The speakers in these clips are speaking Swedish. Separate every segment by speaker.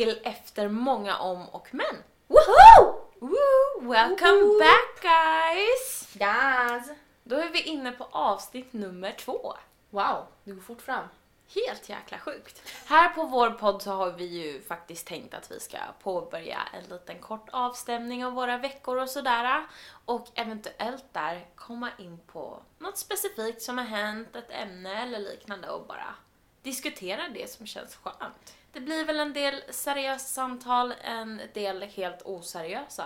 Speaker 1: till Efter många om och men.
Speaker 2: Woho!
Speaker 1: Woo! Welcome
Speaker 2: Woho!
Speaker 1: back guys!
Speaker 2: Yes!
Speaker 1: Då är vi inne på avsnitt nummer två.
Speaker 2: Wow, det går fort fram.
Speaker 1: Helt jäkla sjukt. Här på vår podd så har vi ju faktiskt tänkt att vi ska påbörja en liten kort avstämning av våra veckor och sådär. Och eventuellt där komma in på något specifikt som har hänt, ett ämne eller liknande och bara diskutera det som känns skönt. Det blir väl en del seriösa samtal, en del helt oseriösa.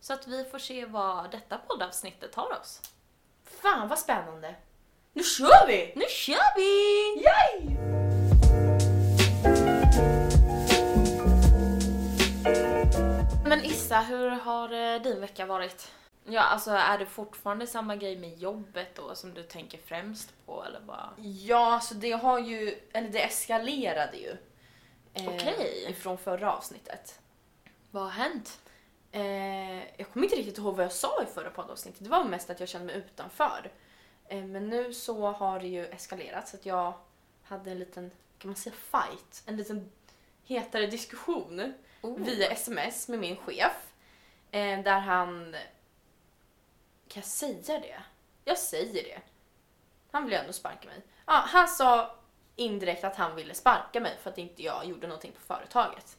Speaker 1: Så att vi får se vad detta poddavsnittet tar oss.
Speaker 2: Fan vad spännande. Nu kör vi!
Speaker 1: Nu kör vi!
Speaker 2: Yay!
Speaker 1: Men Issa, hur har eh, din vecka varit? Ja, alltså är det fortfarande samma grej med jobbet då som du tänker främst på eller vad?
Speaker 2: Ja, så det har ju, eller det eskalerade ju. Eh,
Speaker 1: Okej.
Speaker 2: Ifrån förra avsnittet.
Speaker 1: Vad har hänt?
Speaker 2: Eh, jag kommer inte riktigt ihåg vad jag sa i förra poddavsnittet. Det var mest att jag kände mig utanför. Eh, men nu så har det ju eskalerat så att jag hade en liten, kan man säga fight? En liten hetare diskussion
Speaker 1: Oh.
Speaker 2: via sms med min chef. Eh, där han... Kan jag säga det? Jag säger det. Han ville ändå sparka mig. Ja, han sa indirekt att han ville sparka mig för att inte jag gjorde någonting på företaget.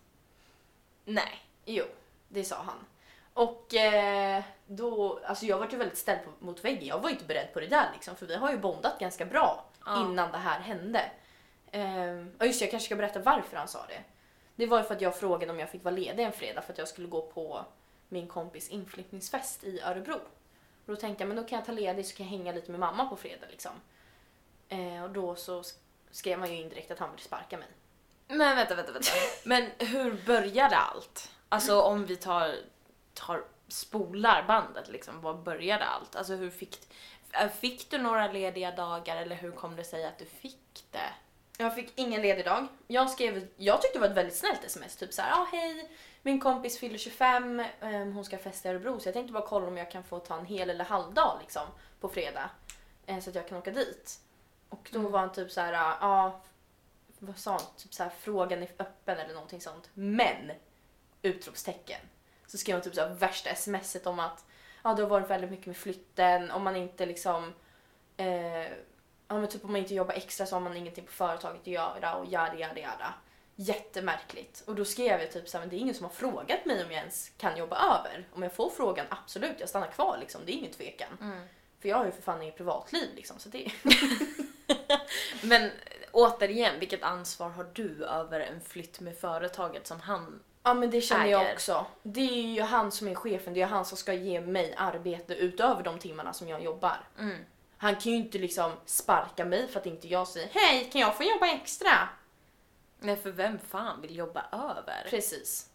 Speaker 1: Nej.
Speaker 2: Jo, det sa han. Och eh, då, alltså jag var ju väldigt ställd på, mot väggen. Jag var inte beredd på det där liksom, för vi har ju bondat ganska bra
Speaker 1: Ja.
Speaker 2: innan det här hände. Och just det, jag kanske ska berätta varför han sa det. Det var ju för att jag frågade om jag fick vara ledig en fredag för att jag skulle gå på min kompis inflyttningsfest i Örebro. Och då tänkte jag, men då kan jag ta ledigt så kan jag hänga lite med mamma på fredag liksom. Eh, och då så skrev man ju indirekt att han ville sparka mig.
Speaker 1: Men vänta, vänta, vänta. Men hur började allt? Alltså om vi tar, tar spolar bandet liksom, var började allt? Alltså hur fick, äh, fick du några lediga dagar eller hur kom det sig att du fick det?
Speaker 2: Jag fick ingen ledig dag. Jag skrev, jag tyckte det var ett väldigt snällt sms. Typ så här, ah, hej, min kompis fyller 25, ehm, hon ska festa i Örebro så jag tänkte bara kolla om jag kan få ta en hel eller halvdag liksom på fredag. eh, så att jag kan åka dit. Och då
Speaker 1: Mm.
Speaker 2: var han typ så här, ja, ah, vad sa han? Typ så här, frågan är öppen eller någonting sånt. Men! Utropstecken. Så skrev han typ så här, värsta smset om att ja, det har varit väldigt mycket med flytten, om man inte liksom eh, ja, men typ om man inte jobbar extra så har man ingenting på företaget att göra och yada yada yada. Jättemärkligt. Och då skrev jag typ så här, men det är ingen som har frågat mig om jag ens kan jobba över. Om jag får frågan, absolut, jag stannar kvar liksom. Det är ingen tvekan. För jag har ju för fan inget privatliv liksom. Så det...
Speaker 1: Men återigen, vilket ansvar har du över en flytt med företaget som han...
Speaker 2: Ja men det känner jag
Speaker 1: Äger.
Speaker 2: också. Det är ju han som är chefen, det är han som ska ge mig arbete utöver de timmarna som jag jobbar.
Speaker 1: Mm.
Speaker 2: Han kan ju inte liksom sparka mig för att inte jag säger hej, kan jag få jobba extra?
Speaker 1: Nej, för vem fan vill jobba över?
Speaker 2: Precis.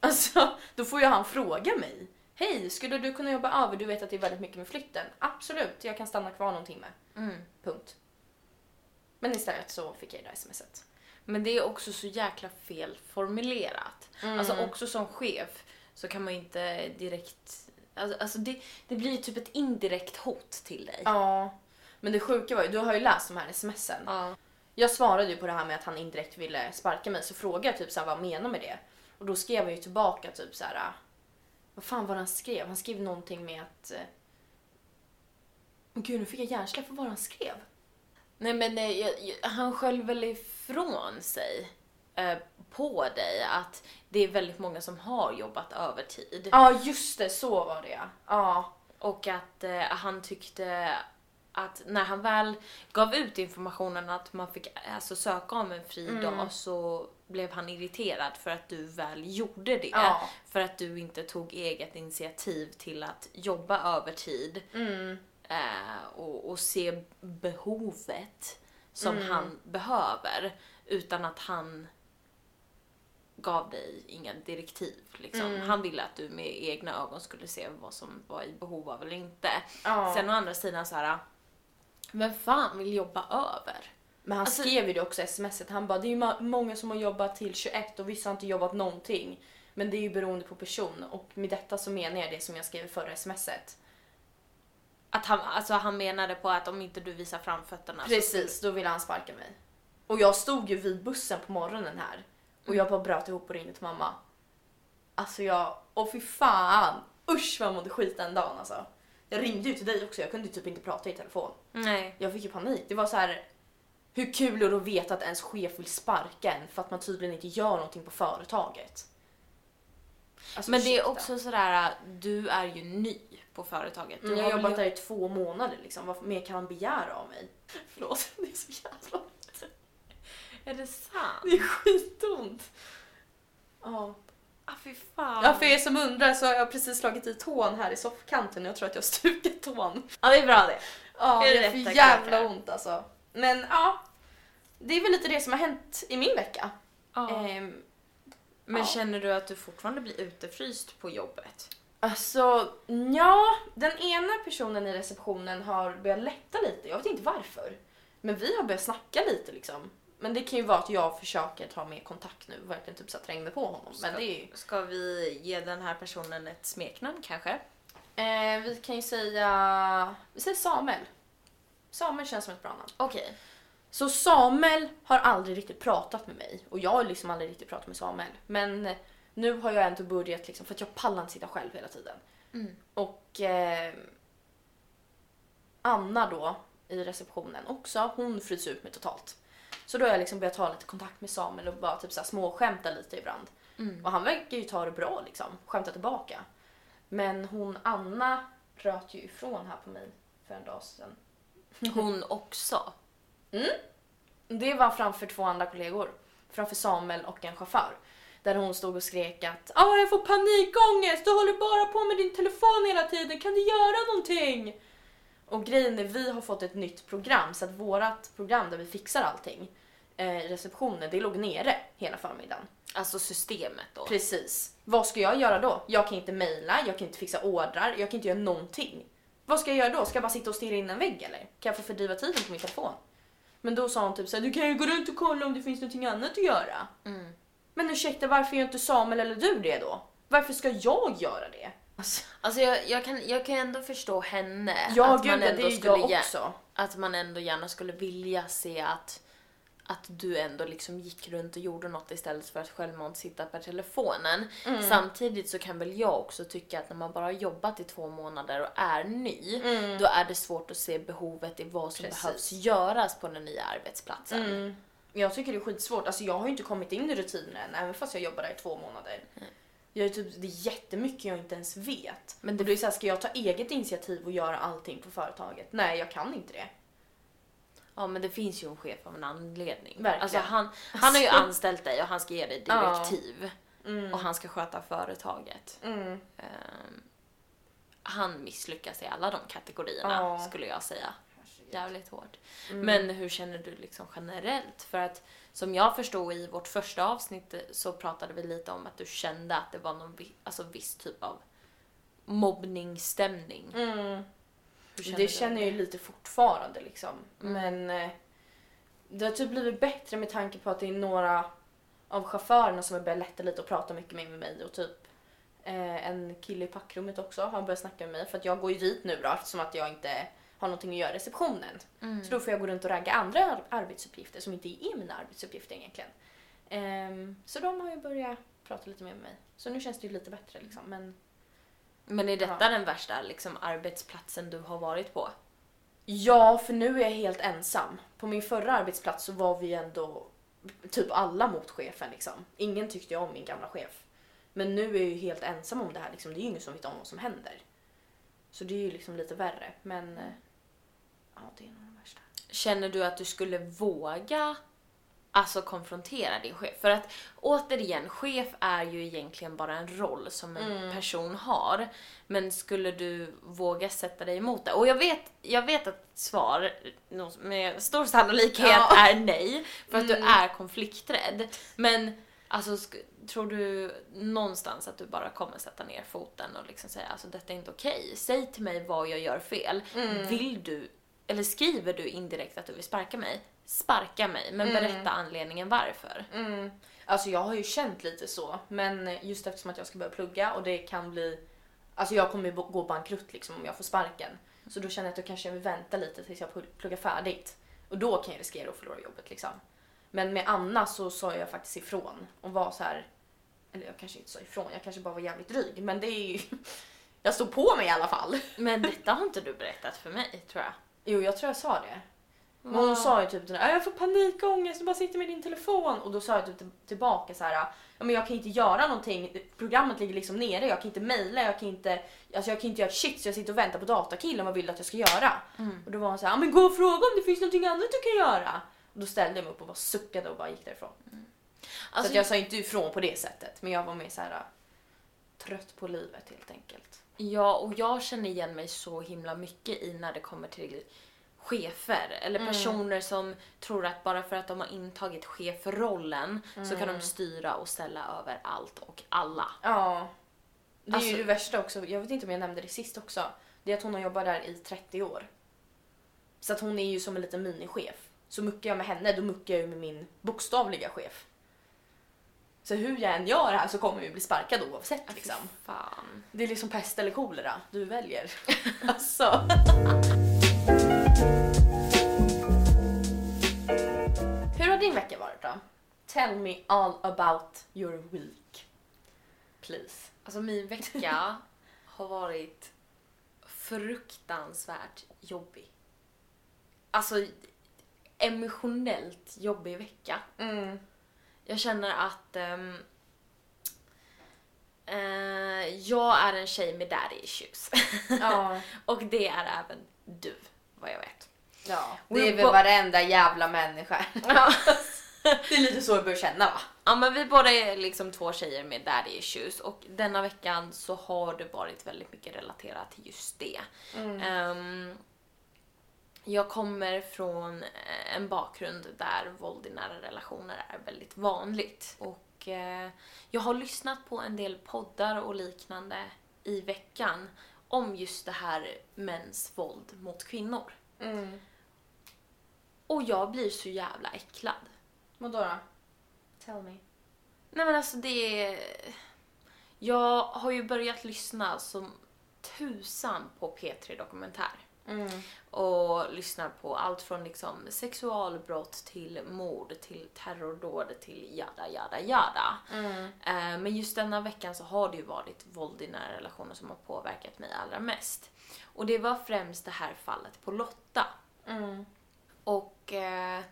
Speaker 2: Alltså, då får ju han fråga mig. Hej, skulle du kunna jobba över? Du vet att det är väldigt mycket med flytten. Absolut, jag kan stanna kvar någon timme.
Speaker 1: Mm.
Speaker 2: Punkt. Men istället så fick jag det där smset.
Speaker 1: Men det är också så jäkla fel formulerat.
Speaker 2: Mm.
Speaker 1: Alltså också som chef så kan man ju inte direkt... Alltså, alltså det, det blir ju typ ett indirekt hot till dig.
Speaker 2: Ja. Men det sjuka var ju, du har ju läst de här smsen.
Speaker 1: Ja.
Speaker 2: Jag svarade ju på det här med att han indirekt ville sparka mig så frågade jag typ så här, vad han menar med det. Och då skrev jag ju tillbaka typ så här. Vad fan var det han skrev? Han skrev någonting med att... gud, nu fick jag hjärnsläpp för vad han skrev.
Speaker 1: Nej men eh, jag, jag, han sköll väl ifrån sig eh, på dig att det är väldigt många som har jobbat övertid.
Speaker 2: Ja, just det, så var det ja. Ja.
Speaker 1: Och att eh, han tyckte att när han väl gav ut informationen att man fick alltså, söka om en fri
Speaker 2: Mm.
Speaker 1: dag så blev han irriterad för att du väl gjorde det.
Speaker 2: Ja.
Speaker 1: För att du inte tog eget initiativ till att jobba övertid
Speaker 2: Mm.
Speaker 1: Eh, och, och se behovet som
Speaker 2: Mm.
Speaker 1: han behöver utan att han gav dig inga direktiv. Liksom.
Speaker 2: Mm.
Speaker 1: Han ville att du med egna ögon skulle se vad som var i behov av eller inte.
Speaker 2: Ja.
Speaker 1: Sen å andra sidan så här. Vem fan vill jobba över?
Speaker 2: Men han
Speaker 1: Alltså-
Speaker 2: skrev ju det också i smset. Han bara, det är ju många som har jobbat till 21 och vissa har inte jobbat någonting. Men det är ju beroende på person och med detta så menar jag det som jag skrev i förra smset.
Speaker 1: Att han, alltså han menade på att om inte du visar framfötterna så
Speaker 2: Precis, då ville han sparka mig. Och jag stod ju vid bussen på morgonen här Och jag bara bröt ihop och ringde till mamma. Alltså jag, åh fy fan! Usch vad jag mådde skit den dagen alltså. Jag ringde ju till dig också, jag kunde ju typ inte prata i telefon.
Speaker 1: Nej.
Speaker 2: Jag fick ju panik. Det var så här. Hur kul är det att veta att ens chef vill sparka en för att man tydligen inte gör någonting på företaget? Alltså,
Speaker 1: Men det är
Speaker 2: ursäkta.
Speaker 1: också sådär, du är ju ny på företaget. Du
Speaker 2: Mm, Jag har jobbat där i två månader liksom. Vad mer kan man begära av mig? Förlåt, det är så jävla ont.
Speaker 1: Är det sant?
Speaker 2: Det är skitont. Ja.
Speaker 1: Ah, fy fan.
Speaker 2: Ja, för er som undrar så har jag precis slagit i tån här i soffkanten och jag tror att jag har stukat tån.
Speaker 1: Ja, det är bra det.
Speaker 2: Ja,
Speaker 1: Är
Speaker 2: det
Speaker 1: det
Speaker 2: är för jävla
Speaker 1: karaktär?
Speaker 2: ont alltså. Men ja, det är väl lite det som har hänt i min vecka.
Speaker 1: Ja.
Speaker 2: Ehm,
Speaker 1: Men
Speaker 2: ja.
Speaker 1: känner du att du fortfarande blir utefryst på jobbet?
Speaker 2: Alltså, ja, den ena personen i receptionen har börjat lätta lite. Jag vet inte varför. Men vi har börjat snacka lite liksom. Men det kan ju vara att jag försöker ta mer kontakt nu och verkligen typ så mig på honom. Men det är ju...
Speaker 1: Ska vi ge den här personen ett smeknamn kanske?
Speaker 2: Eh, vi kan ju säga... Vi säger Samuel. Samuel känns som ett bra namn.
Speaker 1: Okej.
Speaker 2: Så Samuel har aldrig riktigt pratat med mig och jag har liksom aldrig riktigt pratat med Samuel. Men nu har jag ändå börjat liksom, för att jag pallar inte sitta själv hela tiden.
Speaker 1: Mm.
Speaker 2: Och eh, Anna då i receptionen också, hon fryser ut mig totalt. Så då har jag liksom börjat ta lite kontakt med Samuel och bara typ så här småskämta lite ibland.
Speaker 1: Mm.
Speaker 2: Och han verkar ju ta det bra liksom, skämta tillbaka. Men hon Anna röt ju ifrån här på mig för en dag sedan.
Speaker 1: Hon också.
Speaker 2: Det var framför två andra kollegor. Framför Samuel och en chaufför. Där hon stod och skrek att ah, jag får panikångest, du håller bara på med din telefon hela tiden, kan du göra någonting? Och grejen är vi har fått ett nytt program så att vårat program där vi fixar allting, eh, receptionen, det låg nere hela förmiddagen.
Speaker 1: Alltså systemet då.
Speaker 2: Precis. Vad ska jag göra då? Jag kan inte mejla, jag kan inte fixa ordrar, jag kan inte göra någonting. Vad ska jag göra då? Ska jag bara sitta och stirra in en vägg eller? Kan jag få fördriva tiden på min telefon? Men då sa hon typ såhär, du kan ju gå runt och kolla om det finns någonting annat att göra.
Speaker 1: Mm.
Speaker 2: Men ursäkta, varför gör inte Samuel eller du det då? Varför ska jag göra det? Alltså,
Speaker 1: Alltså jag, jag, kan, jag kan ändå förstå henne.
Speaker 2: ja
Speaker 1: att
Speaker 2: gud,
Speaker 1: man
Speaker 2: det
Speaker 1: ändå
Speaker 2: är ju
Speaker 1: skulle
Speaker 2: jag också.
Speaker 1: Att man ändå gärna skulle vilja se att, att du ändå liksom gick runt och gjorde något istället för att självmant sitta per telefonen.
Speaker 2: Mm.
Speaker 1: Samtidigt så kan väl jag också tycka att när man bara har jobbat i två månader och är ny,
Speaker 2: Mm.
Speaker 1: då är det svårt att se behovet i vad som
Speaker 2: Precis.
Speaker 1: behövs göras på den nya arbetsplatsen.
Speaker 2: Mm. Jag tycker det är skitsvårt. Alltså jag har ju inte kommit in i rutinen även fast jag jobbar där i två månader. Jag är typ, det är jättemycket jag inte ens vet.
Speaker 1: Men det-
Speaker 2: det är så här, ska jag ta eget initiativ och göra allting på företaget? Nej, jag kan inte det.
Speaker 1: Ja men det finns ju en chef av en anledning.
Speaker 2: Verkligen.
Speaker 1: Alltså han, han har ju
Speaker 2: Alltså.
Speaker 1: anställt dig och han ska ge dig
Speaker 2: Ja.
Speaker 1: direktiv.
Speaker 2: Mm.
Speaker 1: Och han ska sköta företaget.
Speaker 2: Mm.
Speaker 1: Ehm, han misslyckas i alla de kategorierna
Speaker 2: Ja.
Speaker 1: skulle jag säga. Jävligt hårt.
Speaker 2: Mm.
Speaker 1: Men hur känner du liksom generellt? För att som jag förstod i vårt första avsnitt så pratade vi lite om att du kände att det var någon alltså viss typ av mobbningsstämning.
Speaker 2: Mm.
Speaker 1: Känner
Speaker 2: Det känner jag ju lite fortfarande liksom.
Speaker 1: Mm.
Speaker 2: Men eh, det har typ blivit bättre med tanke på att det är några av chaufförerna som har börjat lätta lite och prata mycket mer med mig och typ eh, en kille i packrummet också har börjat snacka med mig för att jag går ju dit nu då eftersom att jag inte har någonting att göra i receptionen.
Speaker 1: Mm.
Speaker 2: Så då får jag gå runt och ragga andra ar- arbetsuppgifter som inte är mina arbetsuppgifter egentligen. Ehm, så de har ju börjat prata lite mer med mig. Så nu känns det ju lite bättre liksom. Men
Speaker 1: Men är detta
Speaker 2: Ja.
Speaker 1: den värsta liksom, arbetsplatsen du har varit på?
Speaker 2: Ja, för nu är jag helt ensam. På min förra arbetsplats så var vi ändå typ alla mot chefen liksom. Ingen tyckte jag om min gamla chef. Men nu är jag ju helt ensam om det här liksom. Det är ju ingen som vet om vad som händer. Så det är ju liksom lite värre. Men eh, ja, det är nog det värsta.
Speaker 1: Känner du att du skulle våga alltså konfrontera din chef? För att återigen, chef är ju egentligen bara en roll som en
Speaker 2: Mm.
Speaker 1: person har. Men skulle du våga sätta dig emot det? Och jag vet, jag vet att svar med stor sannolikhet
Speaker 2: Ja.
Speaker 1: är nej. För att du
Speaker 2: Mm.
Speaker 1: är konflikträdd. Men alltså, tror du någonstans att du bara kommer sätta ner foten och liksom säga alltså detta är inte okej. Säg till mig vad jag gör fel.
Speaker 2: Mm.
Speaker 1: Vill du, eller skriver du indirekt att du vill sparka mig? Sparka mig, men
Speaker 2: Mm.
Speaker 1: berätta anledningen varför.
Speaker 2: Mm. Alltså jag har ju känt lite så. Men just eftersom att jag ska börja plugga och det kan bli... Alltså jag kommer gå bankrutt liksom om jag får sparken. Så då känner jag att då kanske jag vill vänta lite tills jag pl- pluggar färdigt. Och då kan jag riskera att förlora jobbet liksom. Men med Anna så sa jag faktiskt ifrån och var så här. Eller jag kanske inte sa ifrån, jag kanske bara var jävligt dryg. Men det är ju... Jag stod på mig i alla fall.
Speaker 1: Men detta har inte du berättat för mig tror jag.
Speaker 2: Jo, jag tror jag sa det. Men hon sa ju typ "Äh, jag får panikångest, du bara sitter med din telefon. Och då sa jag typ till- tillbaka så här, ja men jag kan inte göra någonting, programmet ligger liksom nere, jag kan inte mejla, jag kan inte, alltså jag kan inte göra shit så jag sitter och väntar på datakillen, vad vill du att jag ska göra?
Speaker 1: Mm.
Speaker 2: Och då var hon så här, men gå och fråga om det finns någonting annat du kan göra. Och då ställde jag mig upp och bara suckade och bara gick därifrån. så
Speaker 1: Alltså,
Speaker 2: att jag sa inte ifrån på det sättet, men jag var mer så här trött på livet helt enkelt.
Speaker 1: Ja, och jag känner igen mig så himla mycket i när det kommer till chefer eller
Speaker 2: Mm.
Speaker 1: personer som tror att bara för att de har intagit chefrollen så kan de styra och ställa över allt och alla.
Speaker 2: Ja. Det är
Speaker 1: Alltså-
Speaker 2: ju det värsta också, jag vet inte om jag nämnde det sist också. Det är att hon har jobbat där i 30 år. Så att hon är ju som en liten minichef. Så muckar jag med henne, då muckar jag ju med min bokstavliga chef. Så hur jag än gör här så kommer jag ju bli sparkad oavsett liksom.
Speaker 1: Fan.
Speaker 2: Det är liksom pest eller kolera, du väljer. alltså. Hur har din vecka varit då? Tell me all about your week. Please.
Speaker 1: Alltså min vecka har varit fruktansvärt jobbig. Alltså emotionellt jobbig vecka.
Speaker 2: Mm.
Speaker 1: Jag känner att ehm, eh, jag är en tjej med daddy issues.
Speaker 2: Ja.
Speaker 1: Och det är även du, vad jag vet.
Speaker 2: ja. Det är väl varenda jävla människa.
Speaker 1: Ja.
Speaker 2: Det är lite så jag börjar känna va?
Speaker 1: ja men vi båda är liksom två tjejer med daddy issues och denna veckan så har det varit väldigt mycket relaterat till just det. Ehm, jag kommer från eh, en bakgrund där våld i nära relationer är väldigt vanligt. Och eh, jag har lyssnat på en del poddar och liknande i veckan om just det här mäns våld mot kvinnor.
Speaker 2: Mm.
Speaker 1: Och jag blir så jävla äcklad.
Speaker 2: Vadå då? Tell me.
Speaker 1: Nej men alltså det är... Jag har ju börjat lyssna som tusan på P3 Dokumentär.
Speaker 2: Mm.
Speaker 1: och lyssnar på allt från liksom sexualbrott till mord till terrordåd till jada jada jada.
Speaker 2: Mm.
Speaker 1: Eh, Men just denna veckan så har det ju varit våld i nära relationer som har påverkat mig allra mest. Och det var främst det här fallet på Lotta.
Speaker 2: Mm.
Speaker 1: Och eh,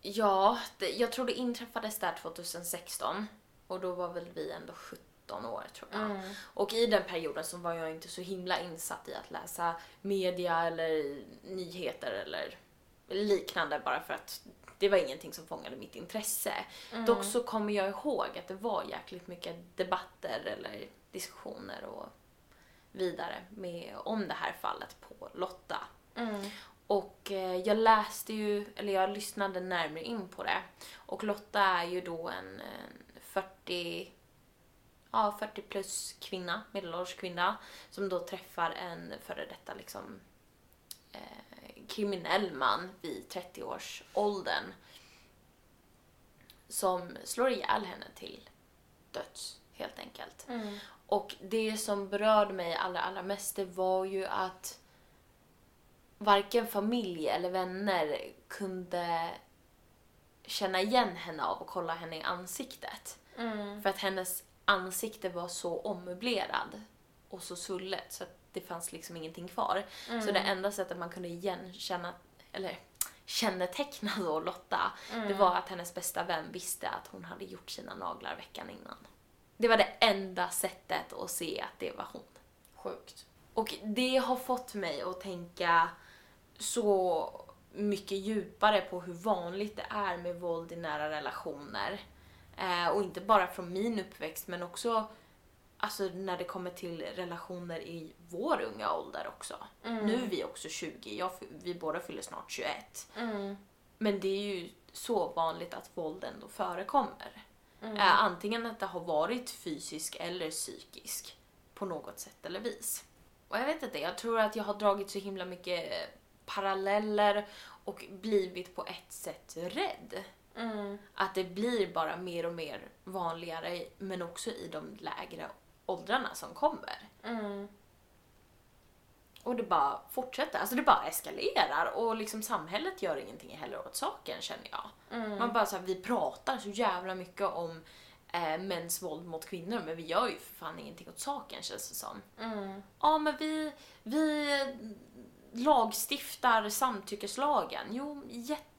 Speaker 1: ja, det, jag tror det inträffades där 2016 och då var väl vi ändå 17 år tror jag.
Speaker 2: Mm.
Speaker 1: Och i den perioden så var jag inte så himla insatt i att läsa media eller nyheter eller liknande bara för att det var ingenting som fångade mitt intresse. Dock så kommer jag ihåg att det var jäkligt mycket debatter eller diskussioner och vidare med, om det här fallet på Lotta.
Speaker 2: Mm.
Speaker 1: Och eh, jag läste ju, eller jag lyssnade närmare in på det. Och Lotta är ju då en, eh, 40, ja 40 plus kvinna, medelålders kvinna, som då träffar en före detta liksom eh, kriminell man vid 30-årsåldern. Som slår ihjäl henne till döds, helt enkelt.
Speaker 2: Mm.
Speaker 1: Och det som berörde mig allra, allra mest det var ju att varken familj eller vänner kunde känna igen henne av och kolla henne i ansiktet.
Speaker 2: Mm.
Speaker 1: För att hennes ansikte var så ommöblerad och så svullet så att det fanns liksom ingenting kvar. Så det enda sättet man kunde igenkänna, eller känneteckna då Lotta, det var att hennes bästa vän visste att hon hade gjort sina naglar veckan innan. Det var det enda sättet att se att det var hon.
Speaker 2: Sjukt.
Speaker 1: Och det har fått mig att tänka så mycket djupare på hur vanligt det är med våld i nära relationer. Eh, och inte bara från min uppväxt men också alltså, när det kommer till relationer i vår unga ålder också. Nu är vi också 20, jag, vi båda fyller snart 21.
Speaker 2: Mm.
Speaker 1: Men det är ju så vanligt att våld ändå förekommer. Eh, antingen att det har varit fysisk eller psykisk på något sätt eller vis. Och jag vet inte, jag tror att jag har dragit så himla mycket eh, paralleller och blivit på ett sätt rädd.
Speaker 2: Mm.
Speaker 1: Att det blir bara mer och mer vanligare men också i de lägre åldrarna som kommer.
Speaker 2: Mm.
Speaker 1: Och det bara fortsätter. Alltså det bara eskalerar och liksom samhället gör ingenting heller åt saken känner jag.
Speaker 2: Mm.
Speaker 1: Man bara så här, vi pratar så jävla mycket om eh, mäns våld mot kvinnor men vi gör ju för fan ingenting åt saken känns det som.
Speaker 2: Mm.
Speaker 1: Ja men vi, vi lagstiftar samtyckeslagen. Jo,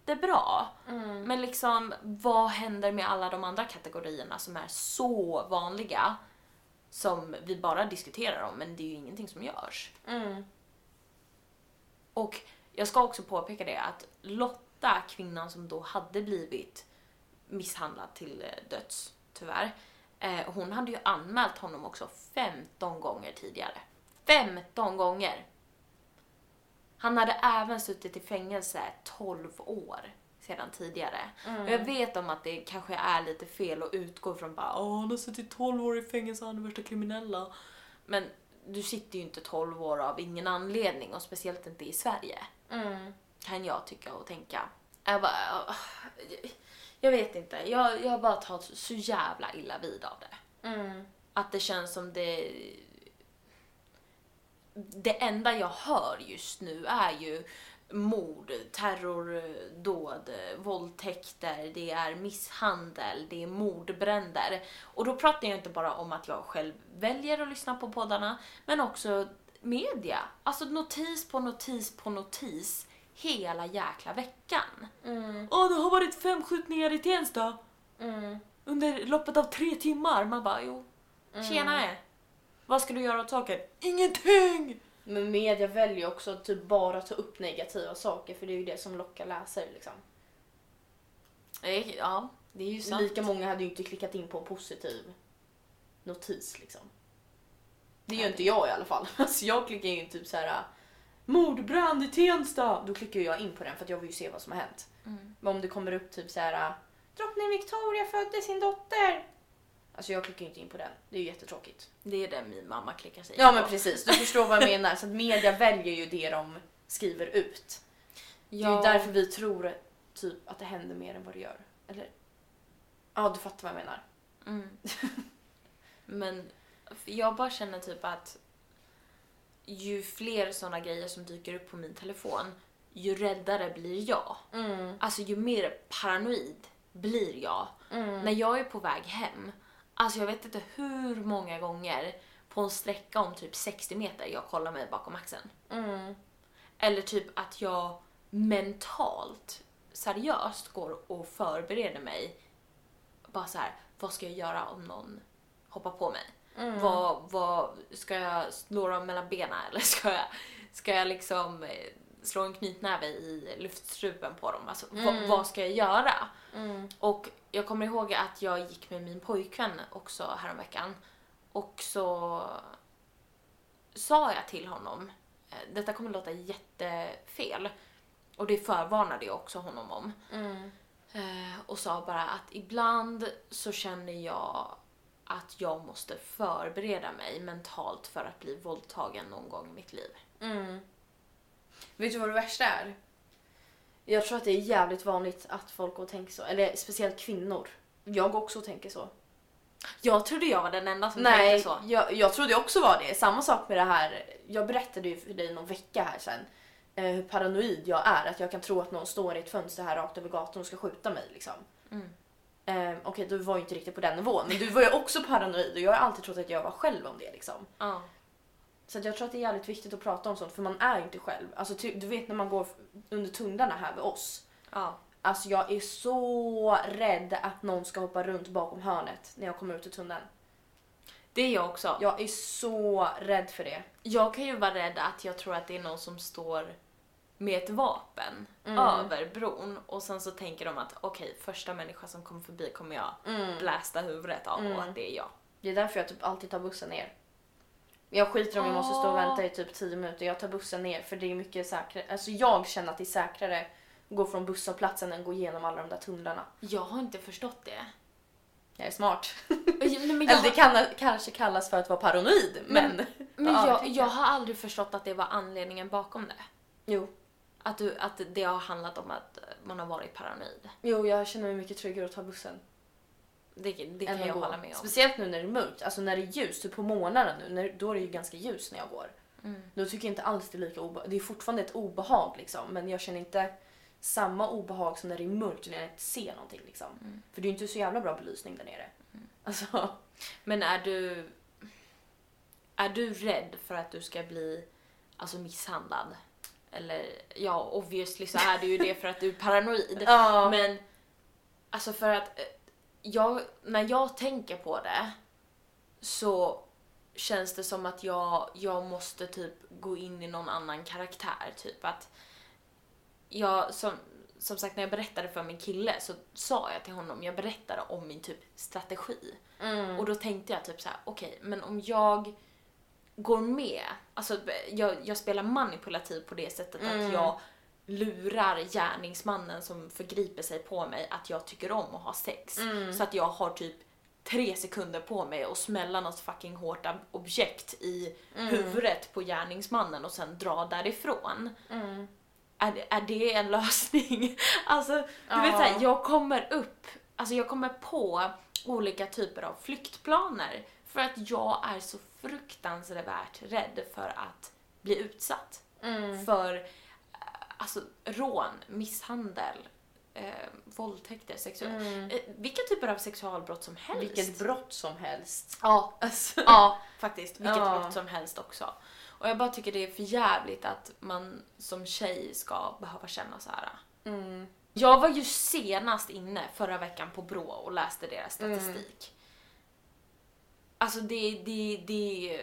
Speaker 1: jättebra.
Speaker 2: Mm.
Speaker 1: Men liksom, vad händer med alla de andra kategorierna som är så vanliga? Som vi bara diskuterar om, men det är ju ingenting som görs.
Speaker 2: Mm.
Speaker 1: Och jag ska också påpeka det att Lotta, kvinnan som då hade blivit misshandlad till eh, döds, tyvärr. Eh, hon hade ju anmält honom också 15 gånger tidigare. 15 gånger! Han hade även suttit i fängelse 12 år sedan tidigare. Och jag vet om att det kanske är lite fel att utgå från bara åh han har suttit 12 år i fängelse, han är värsta kriminella. Men du sitter ju inte 12 år av ingen anledning och speciellt inte i Sverige.
Speaker 2: Mm.
Speaker 1: Kan jag tycka och tänka. Jag bara, jag vet inte, jag, jag bara tagit så jävla illa vid av det.
Speaker 2: Mm.
Speaker 1: Att det känns som det... Det enda jag hör just nu är ju mord, terrordåd, våldtäkter, det är misshandel, det är mordbränder. Och då pratar jag inte bara om att jag själv väljer att lyssna på poddarna, men också media. Alltså notis på notis på notis hela jäkla veckan.
Speaker 2: Mm.
Speaker 1: Åh, det har varit fem skjutningar i Tensta
Speaker 2: Mm.
Speaker 1: under loppet av tre timmar. Man bara, jo, tjenare. Vad ska du göra åt saken? Ingenting!
Speaker 2: Men media väljer också att typ bara ta upp negativa saker för det är ju det som lockar läsare liksom.
Speaker 1: Eh, Ja, det är ju sant.
Speaker 2: Lika många hade ju inte klickat in på en positiv notis liksom. Det gör
Speaker 1: Nej.
Speaker 2: inte jag i alla fall. Alltså jag klickar in typ så här mordbrand i Tensta. Då klickar jag in på den för att jag vill ju se vad som har hänt.
Speaker 1: Mm.
Speaker 2: Men om det kommer upp typ så här drottning Victoria födde sin dotter. Alltså jag klickar ju inte in på den. Det är ju jättetråkigt.
Speaker 1: Det är det min mamma klickar sig
Speaker 2: Ja
Speaker 1: på.
Speaker 2: men precis, du förstår vad jag menar. Så att media väljer ju det de skriver ut. Det är
Speaker 1: Ja,
Speaker 2: ju därför vi tror typ att det händer mer än vad det gör. Eller? Ja, du fattar vad jag menar.
Speaker 1: Mm. Men jag bara känner typ att ju fler såna grejer som dyker upp på min telefon, ju räddare blir jag.
Speaker 2: Mm.
Speaker 1: Alltså ju mer paranoid blir jag.
Speaker 2: Mm.
Speaker 1: När jag är på väg hem, alltså jag vet inte hur många gånger på en sträcka om typ 60 meter jag kollar mig bakom axeln.
Speaker 2: Mm.
Speaker 1: Eller typ att jag mentalt, seriöst går och förbereder mig. Bara så här, vad ska jag göra om någon hoppar på mig?
Speaker 2: Mm.
Speaker 1: Vad, vad, ska jag slå dem mellan benen eller ska jag, ska jag liksom eh, slå en knytnäve i luftstrupen på dem? Alltså, vad,
Speaker 2: Mm.
Speaker 1: vad ska jag göra?
Speaker 2: Mm.
Speaker 1: Och jag kommer ihåg att jag gick med min pojkvän också häromveckan. Och så sa jag till honom, eh, detta kommer låta jättefel. Och det förvarnade jag också honom om.
Speaker 2: Mm.
Speaker 1: Eh, och sa bara att ibland så känner jag att jag måste förbereda mig mentalt för att bli våldtagen någon gång i mitt liv.
Speaker 2: Mm. Vet du vad det värsta är? Jag tror att det är jävligt vanligt att folk går och tänker så. Eller speciellt kvinnor. Jag också tänker så.
Speaker 1: Jag trodde jag var den enda som
Speaker 2: Nej,
Speaker 1: tänkte så.
Speaker 2: jag, jag trodde också var det. Samma sak med det här. Jag berättade ju för dig någon vecka här sen eh, hur paranoid jag är. Att jag kan tro att någon står i ett fönster här rakt över gatan och ska skjuta mig. Liksom.
Speaker 1: Mm.
Speaker 2: Eh, Okej, du var ju inte riktigt på den nivån. Men du var ju också paranoid och jag har alltid trott att jag var själv om det. Liksom.
Speaker 1: Ja.
Speaker 2: Så jag tror att det är jävligt viktigt att prata om sånt för man är inte själv. Alltså, du vet när man går under tunnlarna här vid oss.
Speaker 1: ja.
Speaker 2: Alltså jag är så rädd att någon ska hoppa runt bakom hörnet när jag kommer ut ur tunneln.
Speaker 1: Det är jag också.
Speaker 2: Jag är så rädd för det.
Speaker 1: Jag kan ju vara rädd att jag tror att det är någon som står med ett vapen
Speaker 2: Mm.
Speaker 1: över bron och sen så tänker de att okej, första människa som kommer förbi kommer jag
Speaker 2: Mm.
Speaker 1: blästa huvudet av och
Speaker 2: Mm.
Speaker 1: att det är jag.
Speaker 2: Det är därför jag typ alltid tar bussen ner. Jag skiter om jag måste stå och vänta i typ 10 minuter. Jag tar bussen ner för det är mycket säkrare. Alltså jag känner att det är säkrare att gå från busshållplatsen än att gå igenom alla de där tunnlarna.
Speaker 1: Jag har inte förstått det.
Speaker 2: Jag är smart.
Speaker 1: Nej, men jag,
Speaker 2: Eller det kan, kanske kallas för att vara paranoid, men...
Speaker 1: men
Speaker 2: tycker
Speaker 1: jag
Speaker 2: jag.
Speaker 1: har aldrig förstått att det var anledningen bakom det.
Speaker 2: Jo.
Speaker 1: Att, du, att det har handlat om att man har varit paranoid.
Speaker 2: Jo, jag känner mig mycket tryggare att ta bussen.
Speaker 1: Det, det kan jag
Speaker 2: gå.
Speaker 1: hålla med om.
Speaker 2: Speciellt nu när det är mörkt. Alltså när det är ljust, typ på morgnarna nu, när, då är det ju ganska ljust när jag går.
Speaker 1: Mm.
Speaker 2: Då tycker jag inte alls det är lika obehagligt. Det är fortfarande ett obehag liksom men jag känner inte samma obehag som när det är mörkt när jag inte ser någonting liksom.
Speaker 1: Mm.
Speaker 2: För det är ju inte så jävla bra belysning där nere. Alltså,
Speaker 1: Men är du... Är du rädd för att du ska bli alltså, misshandlad? Eller ja, obviously så är du ju det för att du är paranoid.
Speaker 2: ja.
Speaker 1: Men alltså för att eh, jag, när jag tänker på det så känns det som att jag, jag måste typ gå in i någon annan karaktär. Typ att jag, som, som sagt när jag berättade för min kille så sa jag till honom, jag berättade om min typ strategi.
Speaker 2: Mm.
Speaker 1: Och då tänkte jag typ så här: okej, men om jag går med, alltså jag, jag spelar manipulativ på det sättet
Speaker 2: Mm.
Speaker 1: att jag lurar gärningsmannen som förgriper sig på mig att jag tycker om att ha sex.
Speaker 2: Mm.
Speaker 1: Så att jag har typ tre sekunder på mig att smälla något fucking hårt ob- objekt i
Speaker 2: Mm.
Speaker 1: huvudet på gärningsmannen och sen dra därifrån.
Speaker 2: Mm.
Speaker 1: Är, är det en lösning? alltså, du
Speaker 2: Ja.
Speaker 1: vet såhär, jag kommer upp, alltså jag kommer på olika typer av flyktplaner för att jag är så fruktansvärt rädd för att bli utsatt.
Speaker 2: Mm.
Speaker 1: För alltså rån, misshandel, eh, våldtäkter, sexuella,
Speaker 2: Mm.
Speaker 1: eh, vilka typer av sexualbrott som helst.
Speaker 2: Vilket brott som helst.
Speaker 1: Ja,
Speaker 2: Alltså.
Speaker 1: ja faktiskt. Vilket
Speaker 2: Ja.
Speaker 1: brott som helst också. Och jag bara tycker det är för jävligt att man som tjej ska behöva känna så här.
Speaker 2: Mm.
Speaker 1: Jag var ju senast inne förra veckan på Brå och läste deras
Speaker 2: Mm.
Speaker 1: statistik. Alltså det, det, det...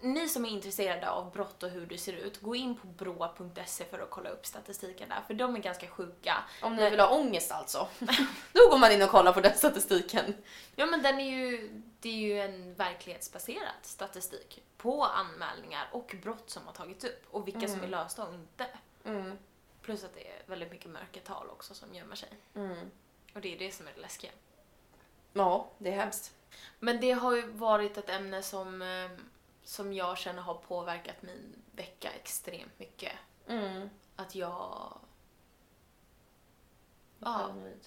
Speaker 1: Ni som är intresserade av brott och hur det ser ut, gå in på brå.se för att kolla upp statistiken där, för de är ganska sjuka.
Speaker 2: Om ni vill ha ångest alltså. Då går man in och kollar på den statistiken.
Speaker 1: Ja men den är ju, det är ju en verklighetsbaserad statistik på anmälningar och brott som har tagits upp och vilka som är lösta och inte.
Speaker 2: Mm.
Speaker 1: Plus att det är väldigt mycket mörkertal också som gömmer sig.
Speaker 2: Mm.
Speaker 1: Och det är det som är det läskiga.
Speaker 2: Ja, det är hemskt.
Speaker 1: Men det har ju varit ett ämne som, eh, som jag känner har påverkat min vecka extremt mycket.
Speaker 2: Mm.
Speaker 1: Att jag... Ja,
Speaker 2: Paranoid.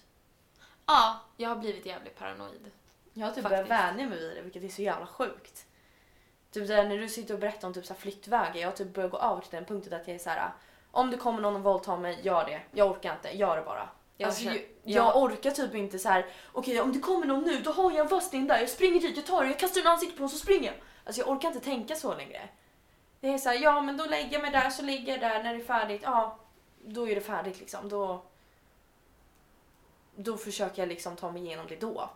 Speaker 1: ja jag har blivit jävligt paranoid.
Speaker 2: Jag har typ börjat vänja mig vid det, vilket är så jävla sjukt. Typ där, när du sitter och berättar om typ så här flyktvägar, jag har typ börjat gå över till den punkten att jag är så här. om det kommer någon och våldtar mig, gör det. Jag orkar inte, gör det bara.
Speaker 1: Jag
Speaker 2: alltså, jag,
Speaker 1: jag-
Speaker 2: orkar typ inte så här. okej om det kommer någon nu, då har jag en vassling där, jag springer dit, jag tar det, jag kastar en ansikte på den så springer jag. Alltså jag orkar inte tänka så längre. Det är så här, ja men då lägger jag mig där, så ligger jag där, när det är färdigt, ja, då är det färdigt liksom. Då, då försöker jag liksom ta mig igenom det då.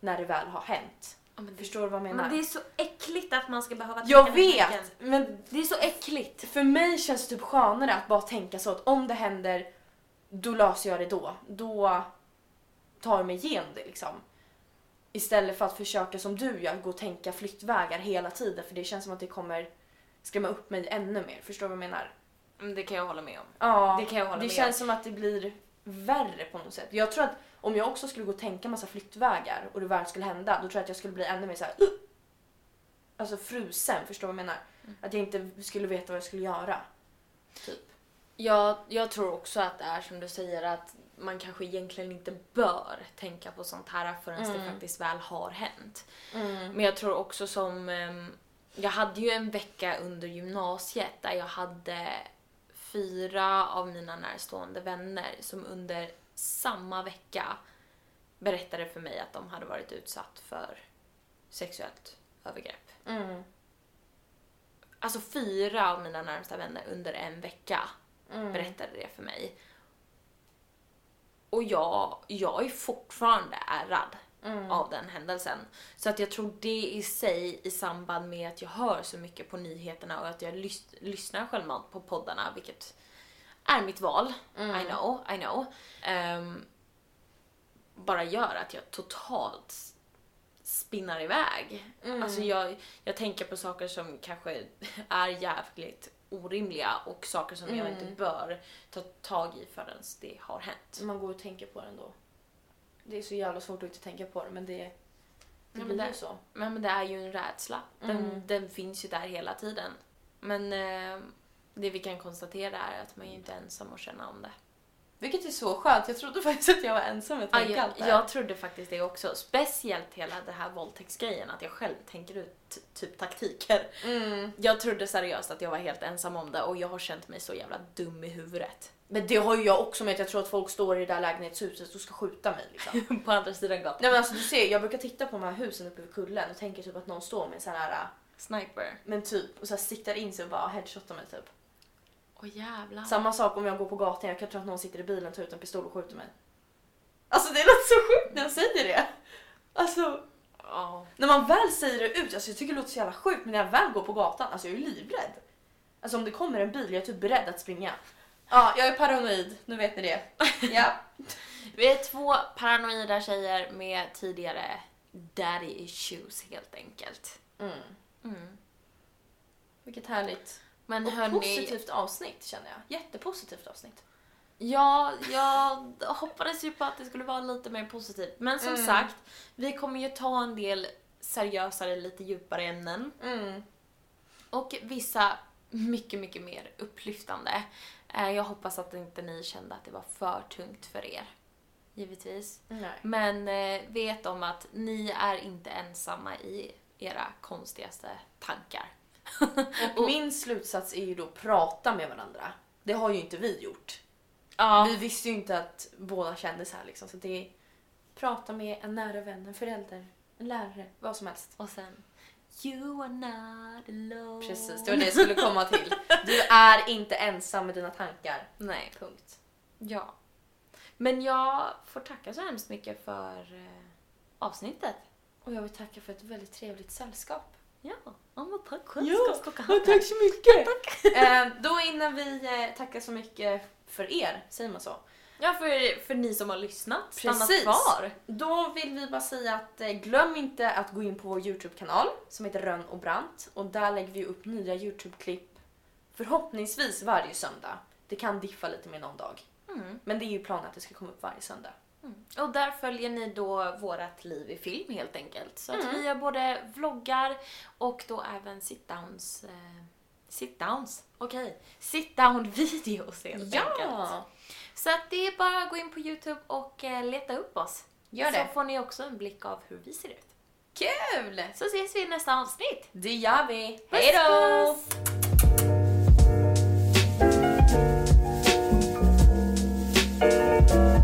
Speaker 2: När det väl har hänt.
Speaker 1: Ja, det,
Speaker 2: Förstår du vad jag menar?
Speaker 1: men det är så äckligt att man ska behöva tänka
Speaker 2: jag vet! Men
Speaker 1: Det är så äckligt.
Speaker 2: för mig känns det typ skönare att bara tänka så att om det händer, då löser jag det då. Då tar jag mig igenom det liksom. Istället för att försöka som du gör, gå och tänka flyktvägar hela tiden för det känns som att det kommer skrämma upp mig ännu mer. Förstår du vad jag menar?
Speaker 1: Mm, Det kan jag hålla med om.
Speaker 2: Ja,
Speaker 1: Det kan jag hålla
Speaker 2: det
Speaker 1: med
Speaker 2: känns som att det blir värre på något sätt. Jag tror att om jag också skulle gå och tänka massa flyktvägar och det väl skulle hända, då tror jag att jag skulle bli ännu mer så här. "Ugh!" Alltså frusen, förstår du vad jag menar?
Speaker 1: Mm.
Speaker 2: Att jag inte skulle veta vad jag skulle göra.
Speaker 1: Jag, jag tror också att det är som du säger att man kanske egentligen inte bör tänka på sånt här förrän det
Speaker 2: Mm.
Speaker 1: faktiskt väl har hänt. Men jag tror också som... ehm, Jag hade ju en vecka under gymnasiet där jag hade fyra av mina närstående vänner som under samma vecka berättade för mig att de hade varit utsatt för sexuellt övergrepp.
Speaker 2: Mm.
Speaker 1: Alltså fyra av mina närmsta vänner under en vecka
Speaker 2: Mm.
Speaker 1: berättade det för mig. Och jag, jag är fortfarande ärrad
Speaker 2: Mm.
Speaker 1: av den händelsen. Så att jag tror det i sig i samband med att jag hör så mycket på nyheterna och att jag lys- lyssnar självmant på poddarna, vilket är mitt val.
Speaker 2: Mm.
Speaker 1: I know, I know. Ehm, bara gör att jag totalt spinnar iväg.
Speaker 2: Mm.
Speaker 1: Alltså jag, jag tänker på saker som kanske är jävligt orimliga och saker som jag
Speaker 2: Mm.
Speaker 1: inte bör ta tag i förrän det har hänt.
Speaker 2: Man går och tänker på det ändå. Det är så jävla svårt att inte tänka på det men det, det
Speaker 1: Ja,
Speaker 2: blir ju så.
Speaker 1: Men, men det är ju en rädsla. Den,
Speaker 2: Mm.
Speaker 1: den finns ju där hela tiden. Men eh, det vi kan konstatera är att man är inte ensam att känna om det.
Speaker 2: Vilket är så skönt. Jag trodde faktiskt att jag var ensam med att
Speaker 1: Ja, jag, jag trodde faktiskt det också. Speciellt hela det här våldtäktsgrejen, att jag själv tänker ut typ taktiker.
Speaker 2: Mm.
Speaker 1: Jag trodde seriöst att jag var helt ensam om det och jag har känt mig så jävla dum i huvudet.
Speaker 2: Men det har ju jag också med att jag tror att folk står i det där lägenhetshuset och ska skjuta mig liksom.
Speaker 1: På andra sidan gatan.
Speaker 2: Nej men alltså du ser, jag brukar titta på de här husen uppe vid kullen och tänker typ att någon står med en sån här,
Speaker 1: Sniper.
Speaker 2: men typ, och så siktar in sig och bara headshotar mig typ.
Speaker 1: Åh jävlar.
Speaker 2: Samma sak om jag går på gatan, jag kan tro att någon sitter i bilen, tar ut en pistol och skjuter mig. Alltså det låter så sjukt när jag säger det. Alltså,
Speaker 1: Ja.
Speaker 2: när man väl säger det ut, alltså jag tycker det låter så jävla sjukt, men när jag väl går på gatan, alltså jag är ju livrädd. Alltså om det kommer en bil, jag är typ beredd att springa. Ja, jag är paranoid, nu vet ni det. Ja.
Speaker 1: Vi är två paranoida tjejer med tidigare daddy issues helt enkelt.
Speaker 2: Mm.
Speaker 1: Mm.
Speaker 2: Vilket härligt.
Speaker 1: Men
Speaker 2: Och
Speaker 1: hörni,
Speaker 2: positivt avsnitt känner jag. Jättepositivt avsnitt.
Speaker 1: ja, jag hoppades ju på att det skulle vara lite mer positivt. Men som
Speaker 2: Mm.
Speaker 1: sagt, vi kommer ju ta en del seriösare, lite djupare ämnen.
Speaker 2: Mm.
Speaker 1: Och vissa mycket, mycket mer upplyftande. Eh, Jag hoppas att inte ni kände att det var för tungt för er. Givetvis.
Speaker 2: Nej.
Speaker 1: Men eh, vet om att ni är inte ensamma i era konstigaste tankar.
Speaker 2: Och min slutsats är ju då prata med varandra. Det har ju inte vi gjort.
Speaker 1: Ja.
Speaker 2: Vi visste ju inte att båda kände så här liksom. Så det är prata med en nära vän, en förälder, en lärare, vad som helst.
Speaker 1: Och sen You are not alone.
Speaker 2: Precis, det var det jag skulle komma till. Du är inte ensam med dina tankar.
Speaker 1: Nej.
Speaker 2: Punkt.
Speaker 1: Ja. Men jag får tacka så hemskt mycket för eh, avsnittet.
Speaker 2: Och jag vill tacka för ett väldigt trevligt sällskap.
Speaker 1: Ja, ja men tack själv.
Speaker 2: Ja,
Speaker 1: ska skaka hand.
Speaker 2: så mycket! eh, då innan vi eh, tackar så mycket för er, säger man så?
Speaker 1: Ja, för, för ni som har lyssnat. Stanna kvar.
Speaker 2: Då vill vi bara säga att eh, glöm inte att gå in på vår Youtube-kanal som heter Rönn och Brant och där lägger vi upp nya Youtube-klipp förhoppningsvis varje söndag. Det kan diffa lite med någon dag.
Speaker 1: Mm.
Speaker 2: Men det är ju planen att det ska komma upp varje söndag. Mm.
Speaker 1: Och där följer ni då vårat liv i film helt enkelt. Så
Speaker 2: mm.
Speaker 1: vi gör både vloggar och då även sit-downs. Eh, sit-downs? Okej. Okay. Sit-down-videos helt ja. enkelt. Så att det är bara att gå in på YouTube och eh, leta upp oss.
Speaker 2: Gör det.
Speaker 1: Så får ni också en blick av hur vi ser ut.
Speaker 2: Kul!
Speaker 1: Så ses vi i nästa avsnitt.
Speaker 2: Det gör vi. Hej då!
Speaker 1: Puss, puss.